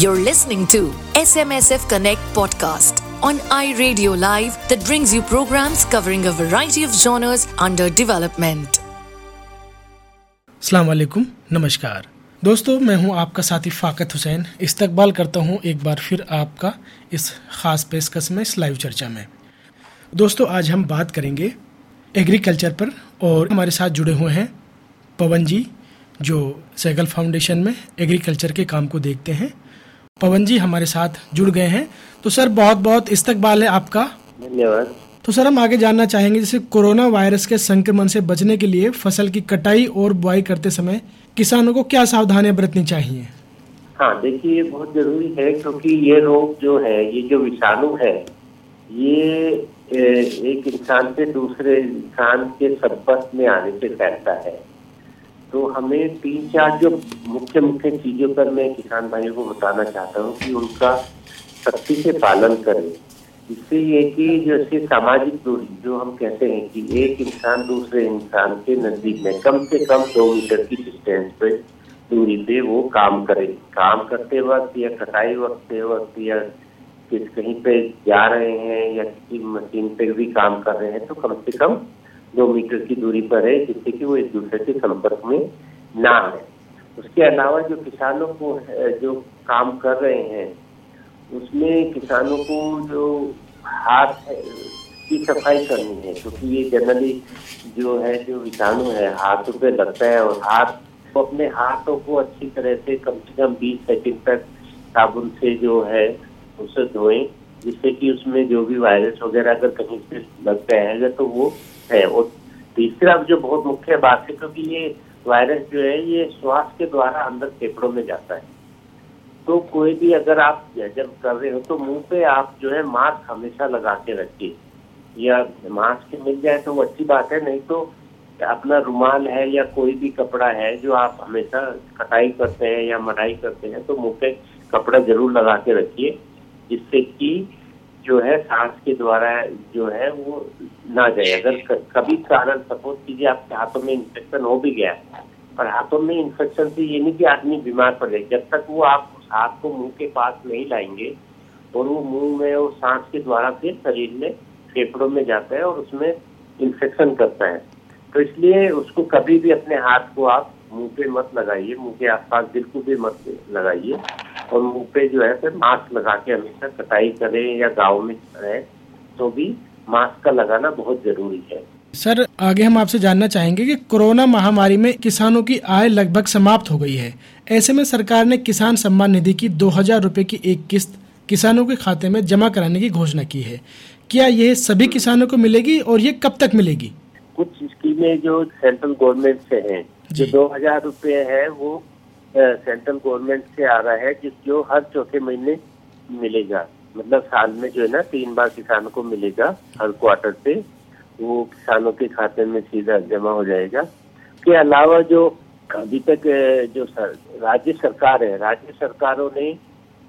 You're listening to SMSF Connect podcast on iRadio Live that brings you programs covering a variety of genres under development. अस्सलाम वालेकुम नमस्कार दोस्तों, मैं हूँ आपका साथी फ़ाकत हुसैन। इस्तकबाल करता हूँ एक बार फिर आपका इस ख़ास पेशकश में, इस लाइव चर्चा में। दोस्तों, आज हम बात करेंगे एग्रीकल्चर पर और हमारे साथ जुड़े हुए हैं पवन जी, जो सैगल फाउंडेशन में एग्रीकल्चर के काम को देखते हैं। पवन जी हमारे साथ जुड़ गए हैं। तो सर बहुत बहुत इस्तकबाल है आपका। धन्यवाद। तो सर हम आगे जानना चाहेंगे जैसे कोरोना वायरस के संक्रमण से बचने के लिए फ़सल की कटाई और बुआई करते समय किसानों को क्या सावधानियाँ बरतनी चाहिए? हाँ देखिए ये बहुत ज़रूरी है क्योंकि ये रोग जो है ये जो विषाणु है ये एक इंसान से दूसरे इंसान के संपर्क में आने से फैलता है। तो हमें तीन चार जो मुख्य मुख्य चीज़ों पर मैं किसान भाइयों को बताना चाहता हूँ कि उनका सख्ती से पालन करें। इससे ये कि जैसे सामाजिक दूरी, जो हम कहते हैं कि एक इंसान दूसरे इंसान के नज़दीक में कम से कम दो मीटर की डिस्टेंस पे दूरी पे वो काम करे। काम करते वक्त या कटाई वक्त वक्त या किस कहीं पे जा रहे हैं या किसी मशीन पे भी काम कर रहे हैं तो कम से कम दो मीटर की दूरी पर है, जिससे कि वो एक दूसरे के संपर्क में ना आए। उसके अलावा जो किसानों को, जो काम कर रहे हैं, उसमें किसानों को जो हाथ की सफ़ाई करनी है, क्योंकि ये जनरली जो है, जो विषाणु है, हाथों पे लगता है और हाथ को अपने हाथों को अच्छी तरह से कम से कम बीस सेकंड तक साबुन से जो है, उसे धोएँ, जिससे कि उसमें जो भी वायरस वगैरह अगर कहीं से लग जाएगा तो वो है। और तीसरा जो बहुत मुख्य बात है, क्योंकि ये वायरस जो है, ये श्वास के द्वारा अंदर फेफड़ों में जाता है। तो कोई भी अगर आप जब कर रहे हो तो मुँह पे आप जो है मास्क हमेशा लगा के रखिए। या मास्क मिल जाए तो वो अच्छी बात है, नहीं तो अपना रुमाल है या कोई भी कपड़ा है जो आप हमेशा कटाई करते हैं या मढ़ाई करते हैं तो मुँह पे कपड़ा ज़रूर लगा के रखिए, जिससे कि जो है सांस के द्वारा जो है वो ना जाए। अगर कभी कारण सपोज़ कीजिए आपके हाथों में इन्फेक्शन हो भी गया, पर हाथों में इन्फेक्शन से ये नहीं कि आदमी बीमार पड़ जब तक वो आप हाथ को मुँह के पास नहीं लाएँगे और वो मुँह में और सांस के द्वारा फिर शरीर में फेफड़ों में जाता है और उसमें इन्फेक्शन करता है। तो इसलिए उसको कभी भी अपने हाथ को आप मुँह पे मत लगाइए, मुँह के आसपास बिल्कुल भी मत लगाइए। और मुँह पे जो है फिर मास्क लगा के हमेशा कटाई करें या गाँव में रहे तो भी मास्क का लगाना बहुत ज़रूरी है। सर आगे हम आपसे जानना चाहेंगे कि कोरोना महामारी में किसानों की आय लगभग समाप्त हो गई है। ऐसे में सरकार ने किसान सम्मान निधि की दो हज़ार रूपए की एक किस्त किसानों के खाते में जमा कराने की घोषणा की है। क्या यह सभी किसानों को मिलेगी और ये कब तक मिलेगी? कुछ स्कीमें जो सेंट्रल गवर्नमेंट से हैं जो दो हज़ार रूपए है वो सेंट्रल गवर्नमेंट से आ रहा है जिस जो हर चौथे महीने मिलेगा। मतलब साल में जो है ना तीन बार किसानों को मिलेगा हर क्वार्टर से वो किसानों के खाते में सीधा जमा हो जाएगा। के अलावा जो अभी तक जो सर, राज्य सरकार है राज्य सरकारों ने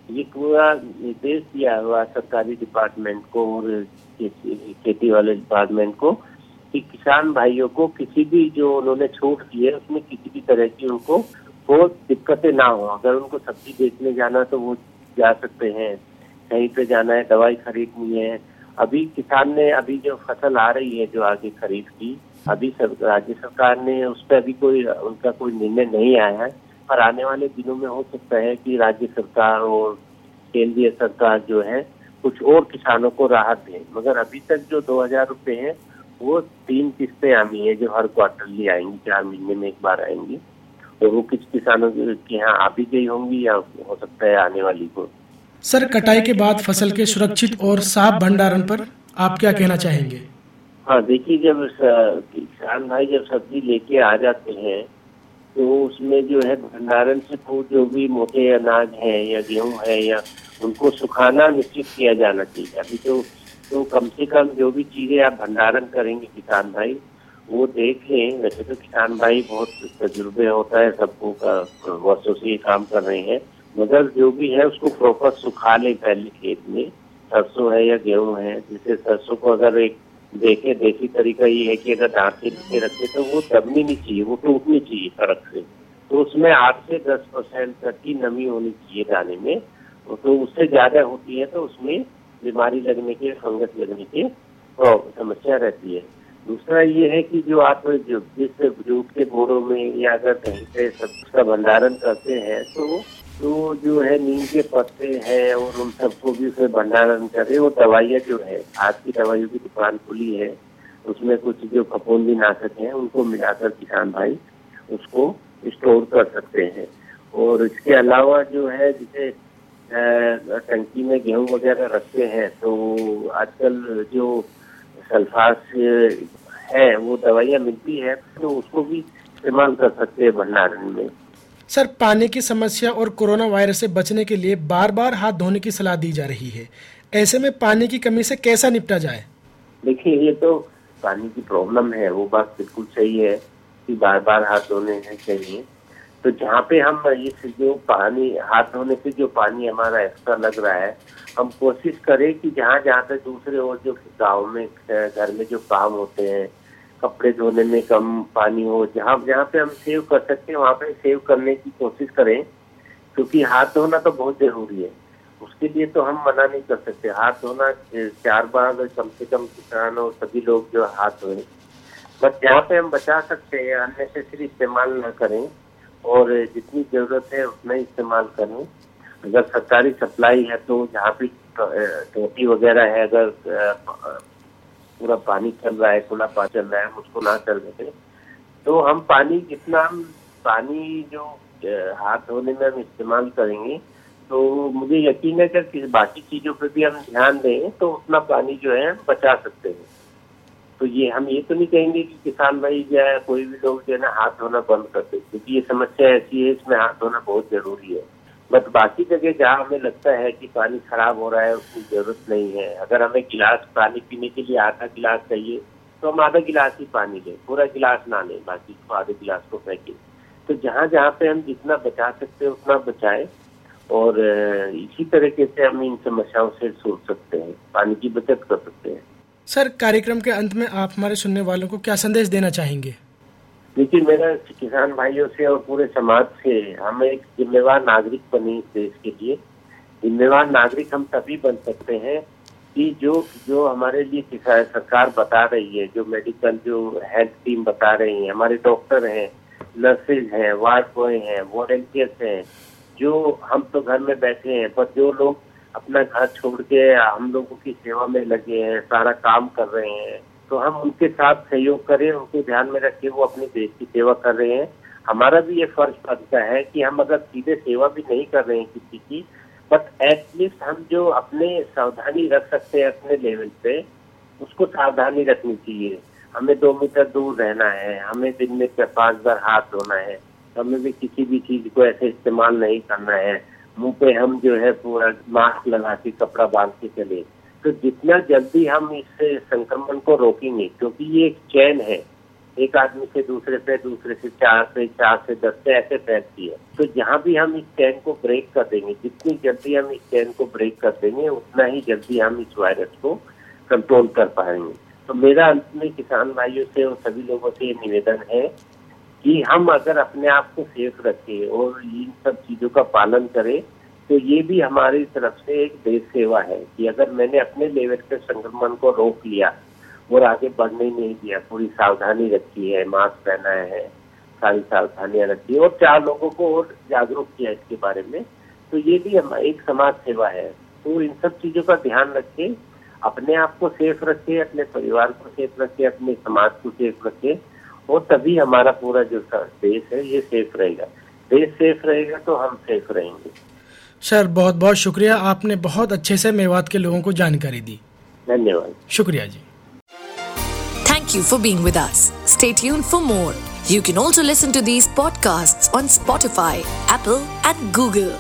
ये पूरा निर्देश दिया हुआ सरकारी डिपार्टमेंट को और खेती वाले डिपार्टमेंट को कि किसान भाइयों को किसी भी जो उन्होंने छूट दी है उसमें किसी भी तरह की उनको वो दिक्कतें ना हो। अगर उनको सब्ज़ी बेचने जाना तो वो जा सकते हैं। कहीं पे जाना है दवाई खरीदनी है। अभी किसान ने अभी जो फ़सल आ रही है जो आगे खरीद की अभी सर, राज्य सरकार ने उस पर अभी कोई उनका कोई निर्णय नहीं आया है। पर आने वाले दिनों में हो सकता है कि राज्य सरकार और केंद्रीय सरकार जो है कुछ और किसानों को राहत दे। मगर अभी तक जो दो हज़ार रूपए है वो तीन किस्तें आनी है जो हर क्वार्टरली आएँगी चार महीने में एक बार आएँगी। और वो किस किसानों के यहाँ आ भी गई होंगी या हो सकता है आने वाली को? सर कटाई के बाद फ़सल के सुरक्षित और साफ़ भंडारण पर आप क्या कहना चाहेंगे? हाँ देखिए जब किसान भाई जब सब्ज़ी लेके आ जाते हैं तो उसमें जो है भंडारण से जो भी मोटे अनाज है या गेहूँ है या उनको सुखाना निश्चित किया जाना चाहिए। अभी तो तो कम से कम जो भी चीज़ें आप भंडारण करेंगे किसान भाई वो देख, वैसे तो किसान भाई बहुत तजुर्बे होता है, सबको वर्षों से काम कर रहे हैं। मगर जो भी है, उसको प्रॉपर सुखा लें पहले खेत में। सरसों है या गेहूँ है, जैसे सरसों को अगर एक देखे, देसी तरीका ये है कि अगर से नीचे रखे तो वो दबनी नहीं चाहिए, वो टूटनी चाहिए सड़क से। तो उसमें आठ से दस परसेंट तक की नमी होनी चाहिए दाने में। तो उससे ज़्यादा होती है तो उसमें बीमारी लगने के, फंगस लगने की समस्या रहती है। दूसरा ये है कि जो आप जो जिस जूट के बोरों में या अगर कहीं से सबका भंडारण करते हैं तो तो जो है नीम के पत्ते हैं और उन सबको भी उसमें भंडारण करें और दवाइयाँ जो है आज की दवाइयों की दुकान खुली है, उसमें कुछ जो फफूंदी नाशक हैं, उनको मिलाकर किसान भाई उसको स्टोर कर सकते हैं। और इसके अलावा जो है, जिसे टंकी में गेहूँ वगैरह रखते हैं तो आजकल जो सल्फास है वो दवाइयाँ मिलती है तो उसको भी इस्तेमाल कर सकते हैं भंडारण में। सर पानी की समस्या और कोरोना वायरस से बचने के लिए बार बार हाथ धोने की सलाह दी जा रही है। ऐसे में पानी की कमी से कैसा निपटा जाए? देखिए ये तो पानी की प्रॉब्लम है वो बात बिल्कुल सही है कि बार बार हाथ धोने हैं चाहिए तो जहाँ पे हम इस जो पानी, हाथ धोने से जो पानी हमारा एक्स्ट्रा लग रहा है, हम कोशिश करें कि जहाँ जहाँ पे दूसरे और जो गाँव में, घर में जो काम होते हैं, कपड़े धोने में कम पानी हो, जहाँ जहाँ पे हम सेव कर सकते हैं, वहाँ पे सेव करने की कोशिश करें, क्योंकि हाथ धोना तो बहुत ज़रूरी है। उसके लिए तो हम मना नहीं कर सकते। हाथ धोना चार बार कम से कम किसान और सभी लोग जो हाथ धोए बट जहाँ पे हम बचा सकते हैं, अननेसेसरी इस्तेमाल न करें। और जितनी ज़रूरत है उतना इस्तेमाल करें। अगर सरकारी सप्लाई है तो जहाँ भी टोटी वगैरह है, अगर पूरा पानी चल रहा है, खुला पानी चल रहा है उसको ना चल रहे तो हम पानी, जितना हम पानी जो हाथ धोने में हम इस्तेमाल करेंगे तो मुझे यकीन है कि बाकी चीज़ों पर भी हम ध्यान दें तो उतना पानी जो है बचा सकते हैं। तो ये, हम ये तो नहीं कहेंगे कि किसान भाई जो है, कोई भी लोग जो है ना हाथ धोना बंद कर दे, क्योंकि ये समस्या ऐसी है, इसमें हाथ धोना बहुत ज़रूरी है। बट बाकी जगह जहाँ हमें लगता है कि पानी खराब हो रहा है, उसकी ज़रूरत नहीं है। अगर हमें गिलास पानी पीने के लिए आधा गिलास चाहिए तो हम आधा गिलास ही पानी लें, पूरा गिलास ना लें, बाकी को आधे गिलास को फेंकें। तो जहाँ जहाँ पे हम जितना बचा सकते हैं, उतना बचाएँ। और, इसी तरीके से हम इन समस्याओं से सोच सकते हैं, पानी की बचत कर सकते हैं। सर, कार्यक्रम के अंत में आप हमारे सुनने वालों को क्या संदेश देना चाहेंगे? देखिए, मेरा किसान भाइयों से और पूरे समाज से हम एक जिम्मेवार नागरिक बने देश के लिए। जिम्मेवार नागरिक हम तभी बन सकते हैं कि जो जो हमारे लिए किसान सरकार बता रही है, जो मेडिकल, जो हेल्थ टीम बता रही है, हमारे डॉक्टर हैं, नर्सेज हैं, वार्ड बॉय हैं, वॉलेंटियर्स हैं, जो हम तो घर में बैठे हैं, पर जो लोग अपना घर छोड़ के हम लोगों की सेवा में लगे हैं, सारा काम कर रहे हैं। तो हम उनके साथ सहयोग करें, उनको ध्यान में रखें, वो अपने देश की सेवा कर रहे हैं। हमारा भी ये फ़र्ज़ बनता है कि हम अगर सीधे सेवा भी नहीं कर रहे हैं किसी की, बट एटलीस्ट हम जो अपने सावधानी रख सकते हैं अपने लेवल पे, उसको सावधानी रखनी चाहिए। हमें दो मीटर दूर रहना है, हमें दिन में पाँच बार हाथ धोना है, हमें भी किसी भी चीज़ को ऐसे इस्तेमाल नहीं करना है। मुँह पे हम जो है पूरा मास्क लगा के, कपड़ा बाँध के चले। तो जितना जल्दी हम इस संक्रमण को रोकेंगे, क्योंकि ये एक चैन है। एक आदमी से दूसरे पे दूसरे से चार से चार से दस से ऐसे फैलती है। तो जहाँ भी हम इस चैन को ब्रेक कर देंगे, जितनी जल्दी हम इस चैन को ब्रेक कर देंगे, उतना ही जल्दी हम इस वायरस को कंट्रोल कर पाएँगे। तो मेरा अंत में किसान भाइयों से और सभी लोगों से ये निवेदन है कि हम अगर अपने आप को सेफ़ रखें और इन सब चीज़ों का पालन करें तो ये भी हमारी तरफ़ से एक देश सेवा है कि अगर मैंने अपने लेवल पे संक्रमण को रोक लिया और आगे बढ़ने नहीं दिया, पूरी सावधानी रखी है मास्क पहना है, सारी सावधानियाँ रखी और चार लोगों को और जागरूक किया इसके बारे में तो ये भी हम एक समाज सेवा है। तो इन सब चीज़ों का ध्यान रखें, अपने आप को सेफ़ रखें, अपने परिवार को सेफ़ रखें, अपने समाज को सेफ़ रखें और तभी हमारा पूरा जो देश है ये सेफ़ रहेगा। देश सेफ़ रहेगा तो हम सेफ़ रहेंगे। सर बहुत बहुत शुक्रिया। आपने बहुत अच्छे से मेवात के लोगों को जानकारी दी। धन्यवाद। शुक्रिया जी। Thank you for being with us stay tuned for more You can also listen to these podcasts on Spotify Apple, and Google.